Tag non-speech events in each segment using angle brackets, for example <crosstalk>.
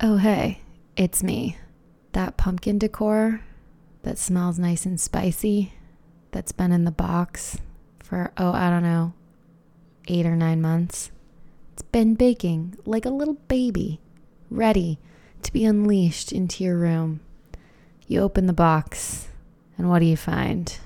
Oh, hey, it's me. That pumpkin decor that smells nice and spicy that's been in the box for, oh, I don't know, eight or nine months. It's been baking like a little baby, ready to be unleashed into your room. You open the box, and what do you find?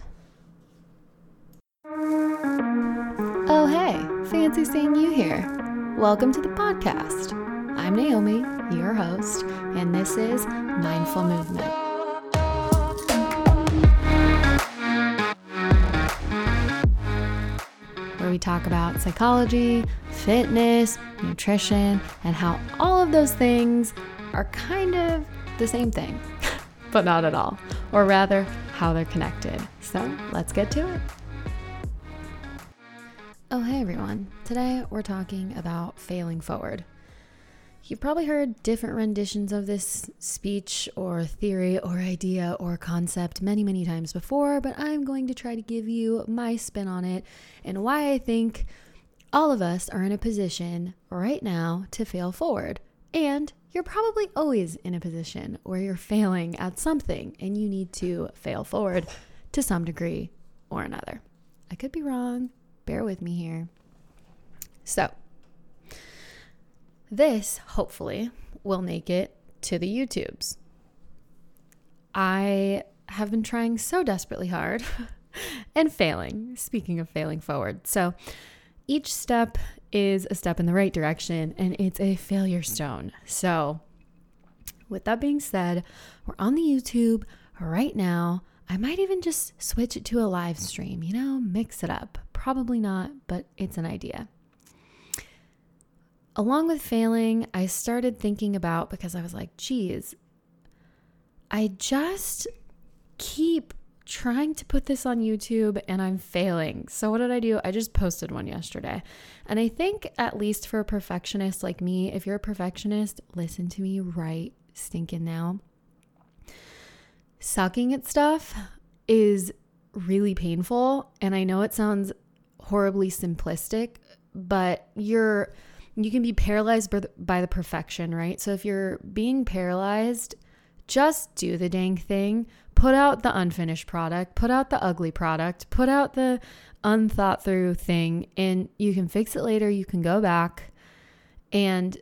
Oh, hey, fancy seeing you here. Welcome to the podcast. I'm Naomi, your host, and this is Mindful Movement. Where we talk about psychology, fitness, nutrition, and how all of those things are kind of the same thing, <laughs> but not at all. Or rather, how they're connected. So let's get to it. Oh, hey everyone. Today we're talking about failing forward. You've probably heard different renditions of this speech or theory or idea or concept many, many times before, but I'm going to try to give you my spin on it and why I think all of us are in a position right now to fail forward. And you're probably always in a position where you're failing at something and you need to fail forward to some degree or another. I could be wrong. Bear with me here. So, this, hopefully, will make it to the YouTubes. I have been trying so desperately hard <laughs> and failing. Speaking of failing forward. So each step is a step in the right direction and it's a failure stone. So, with that being said, we're on the YouTube right now. I might even just switch it to a live stream, you know, mix it up. Probably not, but it's an idea. Along with failing, I started thinking about because I was like, geez, I just keep trying to put this on YouTube and I'm failing. So, what did I do? I just posted one yesterday. And I think, at least for a perfectionist like me, if you're a perfectionist, listen to me right stinking now. Sucking at stuff is really painful. And I know it sounds horribly simplistic, but you're you can be paralyzed by the, perfection, right? So if you're being paralyzed, just do the dang thing. Put out the unfinished product, put out the ugly product, put out the unthought through thing, and you can fix it later. You can go back. And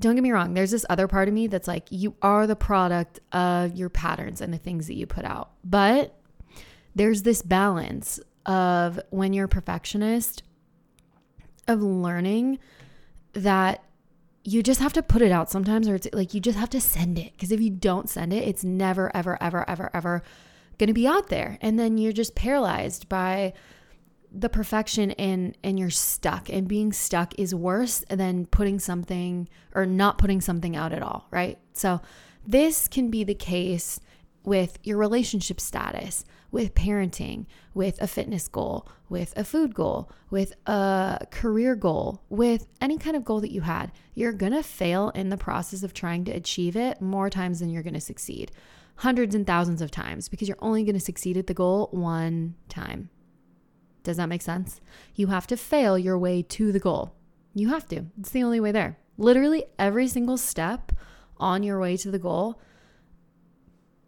don't get me wrong, there's this other part of me that's like, you are the product of your patterns and the things that you put out. But there's this balance of when you're a perfectionist, of learning that you just have to put it out sometimes, or it's like you just have to send it. Because if you don't send it, it's never, ever, ever, ever, ever going to be out there. And then you're just paralyzed by the perfection and and you're stuck and being stuck is worse than putting something or not putting something out at all right so this can be the case with your relationship status with parenting, with a fitness goal, with a food goal, with a career goal, with any kind of goal that you had, you're going to fail in the process of trying to achieve it more times than you're going to succeed. Hundreds and thousands of times because you're only going to succeed at the goal one time. Does that make sense? You have to fail your way to the goal. You have to. It's the only way there. Literally every single step on your way to the goal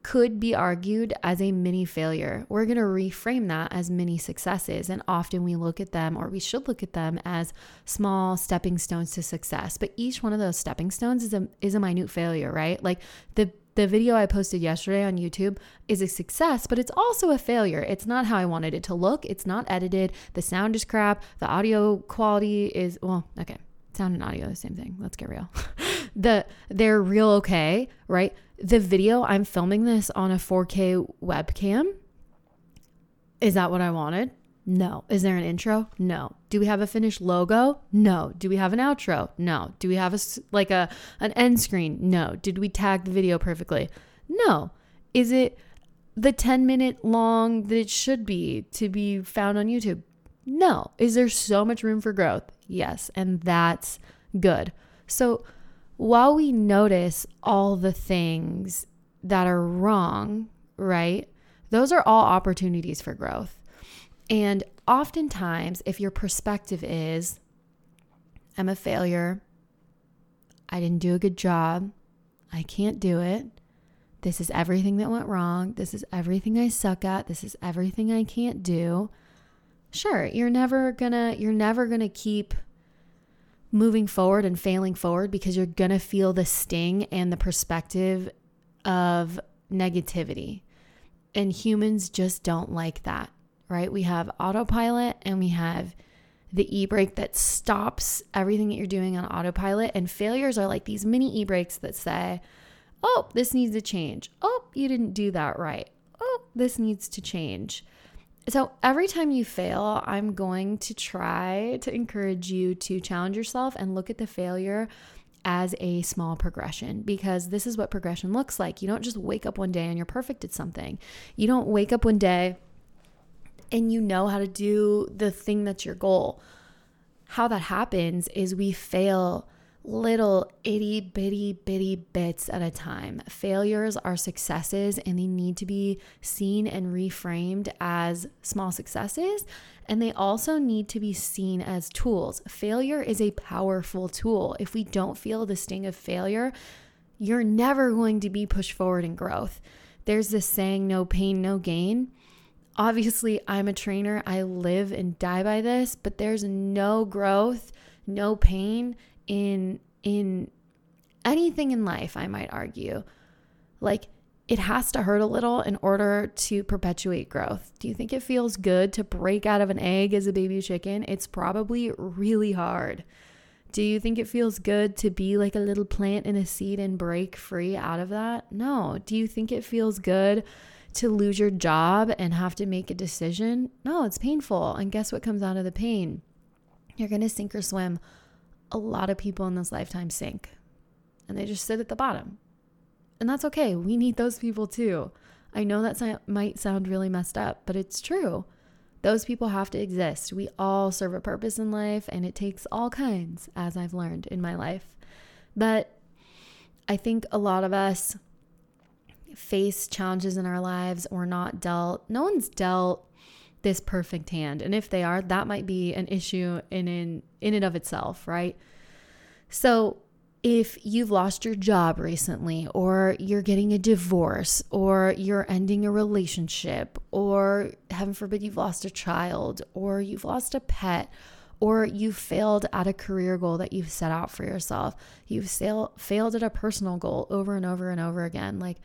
could be argued as a mini failure. We're going to reframe that as mini successes. And often we look at them, or we should look at them as small stepping stones to success. But each one of those stepping stones is a, is a minute failure, right? Like the the video I posted yesterday on YouTube is a success, but it's also a failure. It's not how I wanted it to look. It's not edited. The sound is crap. The audio quality is, well, okay. Sound and audio, the same thing. Let's get real. <laughs> the they're real okay, right? the video, I'm filming this on a 4K webcam. Is that what I wanted? No. Is there an intro? No. Do we have a finished logo? No. Do we have an outro? No. Do we have a like a an end screen? No. Did we tag the video perfectly? No. Is it the 10 minute long that it should be to be found on YouTube? No. Is there so much room for growth? Yes. And that's good. So while we notice all the things that are wrong, right? Those are all opportunities for growth. And oftentimes, if your perspective is, I'm a failure, I didn't do a good job, I can't do it. This is everything that went wrong. This is everything I suck at. This is everything I can't do. Sure, you're never gonna you're never gonna keep moving forward and failing forward because you're gonna feel the sting and the perspective of negativity. And humans just don't like that, right? We have autopilot and we have the e brake that stops everything that you're doing on autopilot. And failures are like these mini e brakes that say, oh, this needs to change. Oh, you didn't do that right. Oh, this needs to change. So every time you fail, I'm going to try to encourage you to challenge yourself and look at the failure as a small progression because this is what progression looks like. You don't just wake up one day and you're perfect at something. You don't wake up one day and you know how to do the thing that's your goal. How that happens is we fail little itty bitty bitty bits at a time. Failures are successes and they need to be seen and reframed as small successes. And they also need to be seen as tools. Failure is a powerful tool. If we don't feel the sting of failure, you're never going to be pushed forward in growth. There's this saying, no pain, no gain. Obviously, I'm a trainer. I live and die by this, but there's no growth, no pain in in anything in life, I might argue. Like it has to hurt a little in order to perpetuate growth. Do you think it feels good to break out of an egg as a baby chicken? It's probably really hard. Do you think it feels good to be like a little plant in a seed and break free out of that? No. Do you think it feels good to lose your job and have to make a decision? No, it's painful. And guess what comes out of the pain? You're going to sink or swim a lot of people in this lifetime sink and they just sit at the bottom. And that's okay. We need those people too. I know that might sound really messed up, but it's true. Those people have to exist. We all serve a purpose in life, and it takes all kinds, as I've learned in my life. But I think a lot of us face challenges in our lives or not dealt. No one's dealt this perfect hand. And if they are, that might be an issue in in, in and of itself, right? So if you've lost your job recently, or you're getting a divorce, or you're ending a relationship, or heaven forbid you've lost a child, or you've lost a pet, or you've failed at a career goal that you've set out for yourself, you've sail- failed at a personal goal over and over and over again, like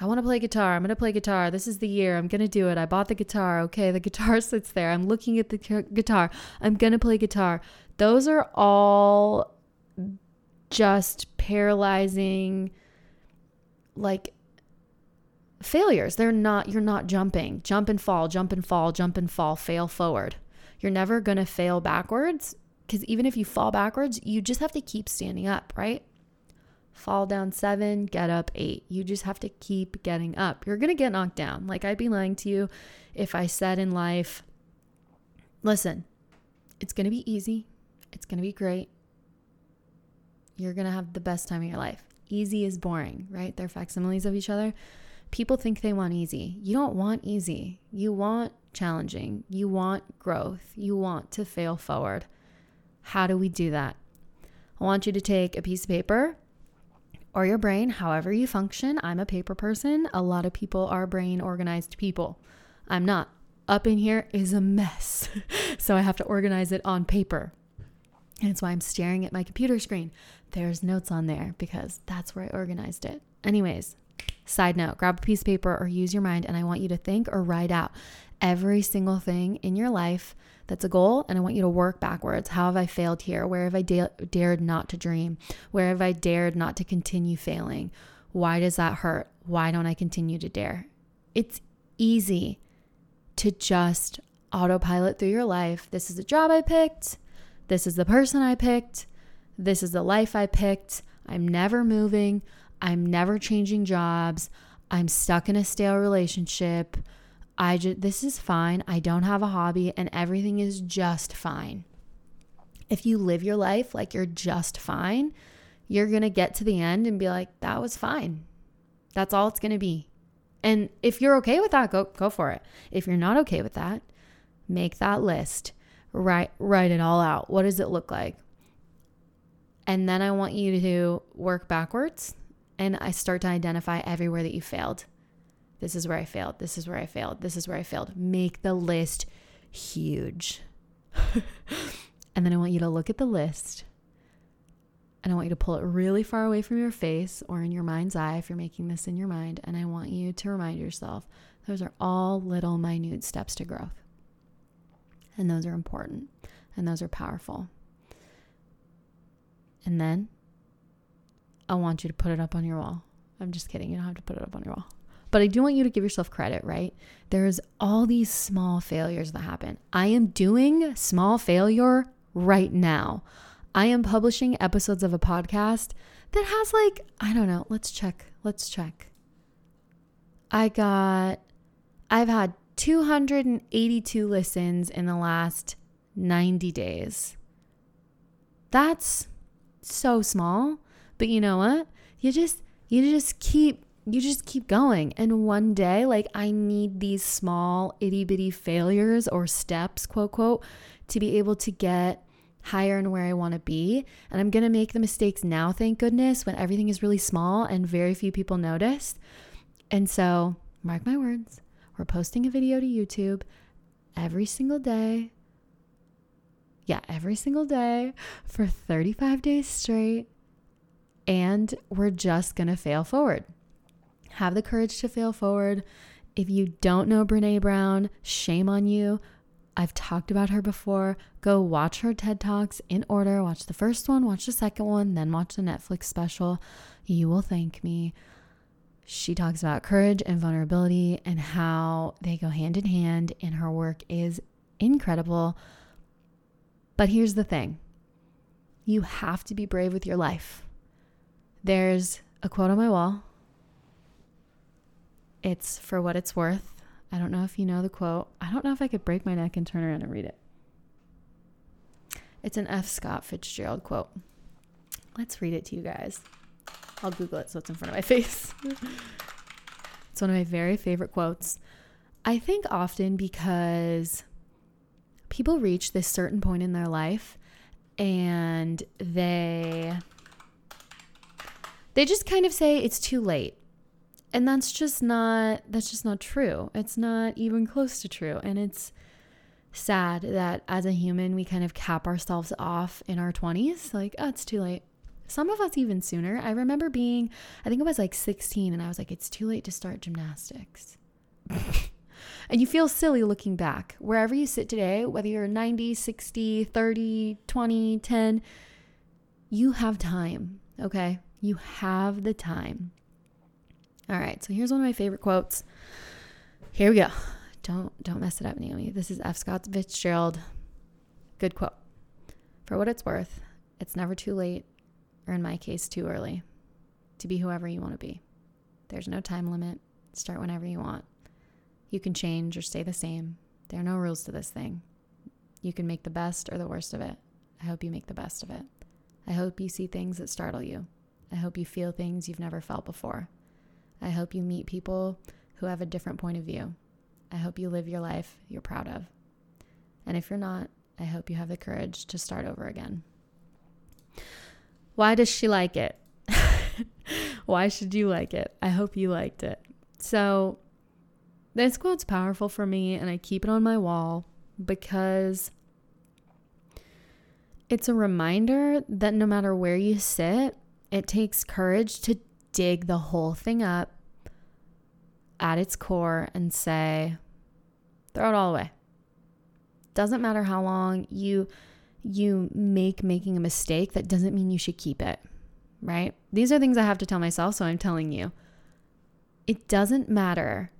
I want to play guitar. I'm going to play guitar. This is the year. I'm going to do it. I bought the guitar. Okay, the guitar <laughs> sits there. I'm looking at the guitar. I'm going to play guitar. Those are all just paralyzing like failures. They're not you're not jumping. Jump and fall, jump and fall, jump and fall, fail forward. You're never going to fail backwards because even if you fall backwards, you just have to keep standing up, right? Fall down seven, get up eight. You just have to keep getting up. You're going to get knocked down. Like I'd be lying to you if I said in life, listen, it's going to be easy. It's going to be great. You're going to have the best time of your life. Easy is boring, right? They're facsimiles of each other. People think they want easy. You don't want easy. You want challenging. You want growth. You want to fail forward. How do we do that? I want you to take a piece of paper or your brain, however you function. I'm a paper person. A lot of people are brain organized people. I'm not. Up in here is a mess. <laughs> so I have to organize it on paper. And that's why I'm staring at my computer screen. There's notes on there because that's where I organized it. Anyways, side note grab a piece of paper or use your mind, and I want you to think or write out every single thing in your life that's a goal, and I want you to work backwards. How have I failed here? Where have I da- dared not to dream? Where have I dared not to continue failing? Why does that hurt? Why don't I continue to dare? It's easy to just autopilot through your life. This is the job I picked. This is the person I picked. This is the life I picked. I'm never moving. I'm never changing jobs. I'm stuck in a stale relationship. I just, this is fine. I don't have a hobby and everything is just fine. If you live your life like you're just fine, you're going to get to the end and be like, that was fine. That's all it's going to be. And if you're okay with that, go, go for it. If you're not okay with that, make that list. Write, write it all out. What does it look like? And then I want you to work backwards and I start to identify everywhere that you failed. This is where I failed. This is where I failed. This is where I failed. Make the list huge. <laughs> and then I want you to look at the list and I want you to pull it really far away from your face or in your mind's eye if you're making this in your mind. And I want you to remind yourself those are all little, minute steps to growth. And those are important and those are powerful. And then I want you to put it up on your wall. I'm just kidding. You don't have to put it up on your wall. But I do want you to give yourself credit, right? There's all these small failures that happen. I am doing small failure right now. I am publishing episodes of a podcast that has like, I don't know, let's check. Let's check. I got, I've had 282 listens in the last 90 days. That's so small, but you know what? You just, you just keep you just keep going. And one day, like, I need these small itty bitty failures or steps, quote, quote, to be able to get higher and where I want to be. And I'm going to make the mistakes now, thank goodness, when everything is really small and very few people notice. And so, mark my words, we're posting a video to YouTube every single day. Yeah, every single day for 35 days straight. And we're just going to fail forward. Have the courage to fail forward. If you don't know Brene Brown, shame on you. I've talked about her before. Go watch her TED Talks in order. Watch the first one, watch the second one, then watch the Netflix special. You will thank me. She talks about courage and vulnerability and how they go hand in hand, and her work is incredible. But here's the thing you have to be brave with your life. There's a quote on my wall it's for what it's worth. I don't know if you know the quote. I don't know if I could break my neck and turn around and read it. It's an F. Scott Fitzgerald quote. Let's read it to you guys. I'll Google it so it's in front of my <laughs> face. it's one of my very favorite quotes. I think often because people reach this certain point in their life and they they just kind of say it's too late and that's just not that's just not true. It's not even close to true. And it's sad that as a human we kind of cap ourselves off in our 20s like oh it's too late. Some of us even sooner. I remember being i think it was like 16 and i was like it's too late to start gymnastics. And you feel silly looking back. Wherever you sit today whether you're 90 60 30 20 10 you have time okay? You have the time all right, so here's one of my favorite quotes. Here we go. Don't don't mess it up, Naomi. This is F. Scott Fitzgerald. Good quote. For what it's worth, it's never too late, or in my case, too early, to be whoever you want to be. There's no time limit. Start whenever you want. You can change or stay the same. There are no rules to this thing. You can make the best or the worst of it. I hope you make the best of it. I hope you see things that startle you. I hope you feel things you've never felt before. I hope you meet people who have a different point of view. I hope you live your life you're proud of. And if you're not, I hope you have the courage to start over again. Why does she like it? <laughs> Why should you like it? I hope you liked it. So, this quote's powerful for me, and I keep it on my wall because it's a reminder that no matter where you sit, it takes courage to dig the whole thing up at its core and say, throw it all away. Doesn't matter how long you you make making a mistake, that doesn't mean you should keep it, right? These are things I have to tell myself, so I'm telling you. It doesn't matter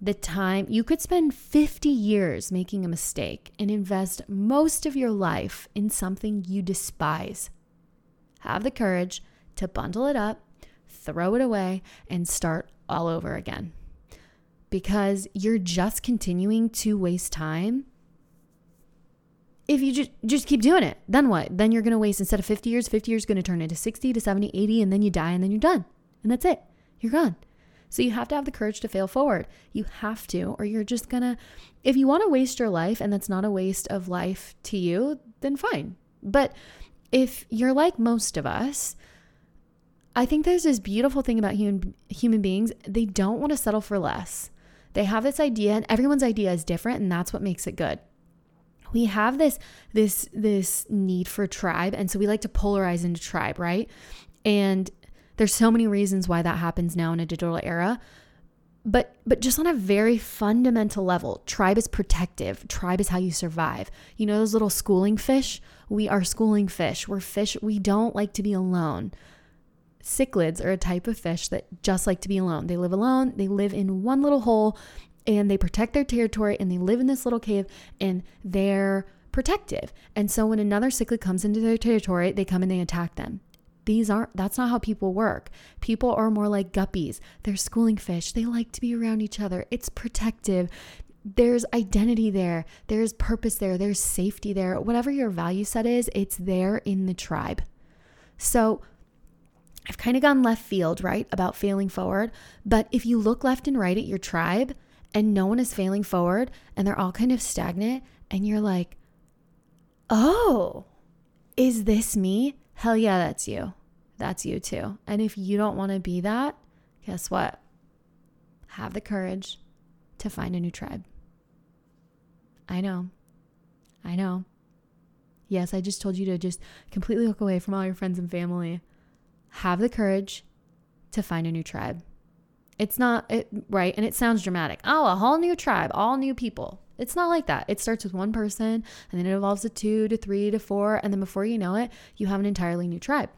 the time you could spend 50 years making a mistake and invest most of your life in something you despise. Have the courage to bundle it up throw it away and start all over again. Because you're just continuing to waste time. If you just just keep doing it, then what? Then you're going to waste instead of 50 years, 50 years going to turn into 60 to 70, 80 and then you die and then you're done. And that's it. You're gone. So you have to have the courage to fail forward. You have to, or you're just gonna, if you wanna waste your life and that's not a waste of life to you, then fine. But if you're like most of us, I think there's this beautiful thing about human human beings. They don't want to settle for less. They have this idea and everyone's idea is different and that's what makes it good. We have this this this need for tribe and so we like to polarize into tribe, right? And there's so many reasons why that happens now in a digital era. But but just on a very fundamental level, tribe is protective. Tribe is how you survive. You know those little schooling fish? We are schooling fish. We're fish. We don't like to be alone. Cichlids are a type of fish that just like to be alone. They live alone, they live in one little hole, and they protect their territory and they live in this little cave and they're protective. And so when another cichlid comes into their territory, they come and they attack them. These aren't that's not how people work. People are more like guppies. They're schooling fish. They like to be around each other. It's protective. There's identity there. There's purpose there. There's safety there. Whatever your value set is, it's there in the tribe. So I've kind of gone left field, right, about failing forward. But if you look left and right at your tribe and no one is failing forward and they're all kind of stagnant, and you're like, oh, is this me? Hell yeah, that's you. That's you too. And if you don't want to be that, guess what? Have the courage to find a new tribe. I know. I know. Yes, I just told you to just completely look away from all your friends and family have the courage to find a new tribe. It's not it, right, and it sounds dramatic. Oh, a whole new tribe, all new people. It's not like that. It starts with one person, and then it evolves to two, to three, to four, and then before you know it, you have an entirely new tribe.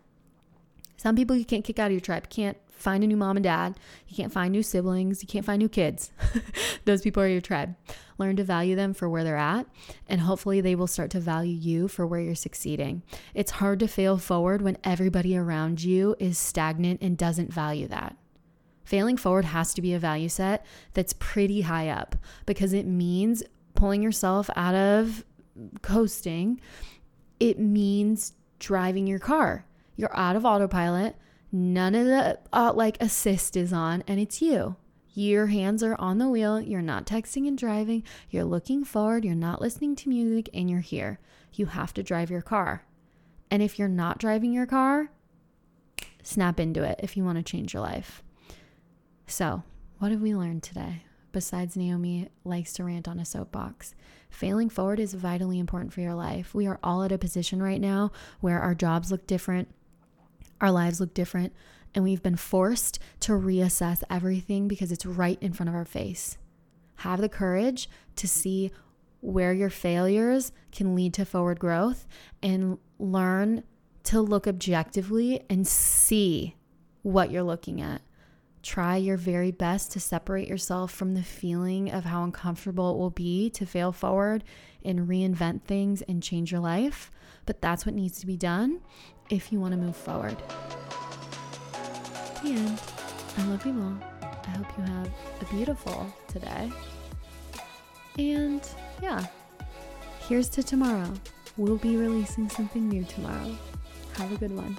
Some people you can't kick out of your tribe. You can't find a new mom and dad. You can't find new siblings. You can't find new kids. <laughs> Those people are your tribe. Learn to value them for where they're at, and hopefully they will start to value you for where you're succeeding. It's hard to fail forward when everybody around you is stagnant and doesn't value that. Failing forward has to be a value set that's pretty high up because it means pulling yourself out of coasting. It means driving your car. You're out of autopilot. None of the uh, like assist is on, and it's you. Your hands are on the wheel. You're not texting and driving. You're looking forward. You're not listening to music, and you're here. You have to drive your car. And if you're not driving your car, snap into it if you want to change your life. So, what have we learned today? Besides, Naomi likes to rant on a soapbox. Failing forward is vitally important for your life. We are all at a position right now where our jobs look different, our lives look different, and we've been forced to reassess everything because it's right in front of our face. Have the courage to see where your failures can lead to forward growth and learn to look objectively and see what you're looking at. Try your very best to separate yourself from the feeling of how uncomfortable it will be to fail forward and reinvent things and change your life. But that's what needs to be done if you want to move forward. End. I love you all. I hope you have a beautiful today. And yeah, here's to tomorrow. We'll be releasing something new tomorrow. Have a good one.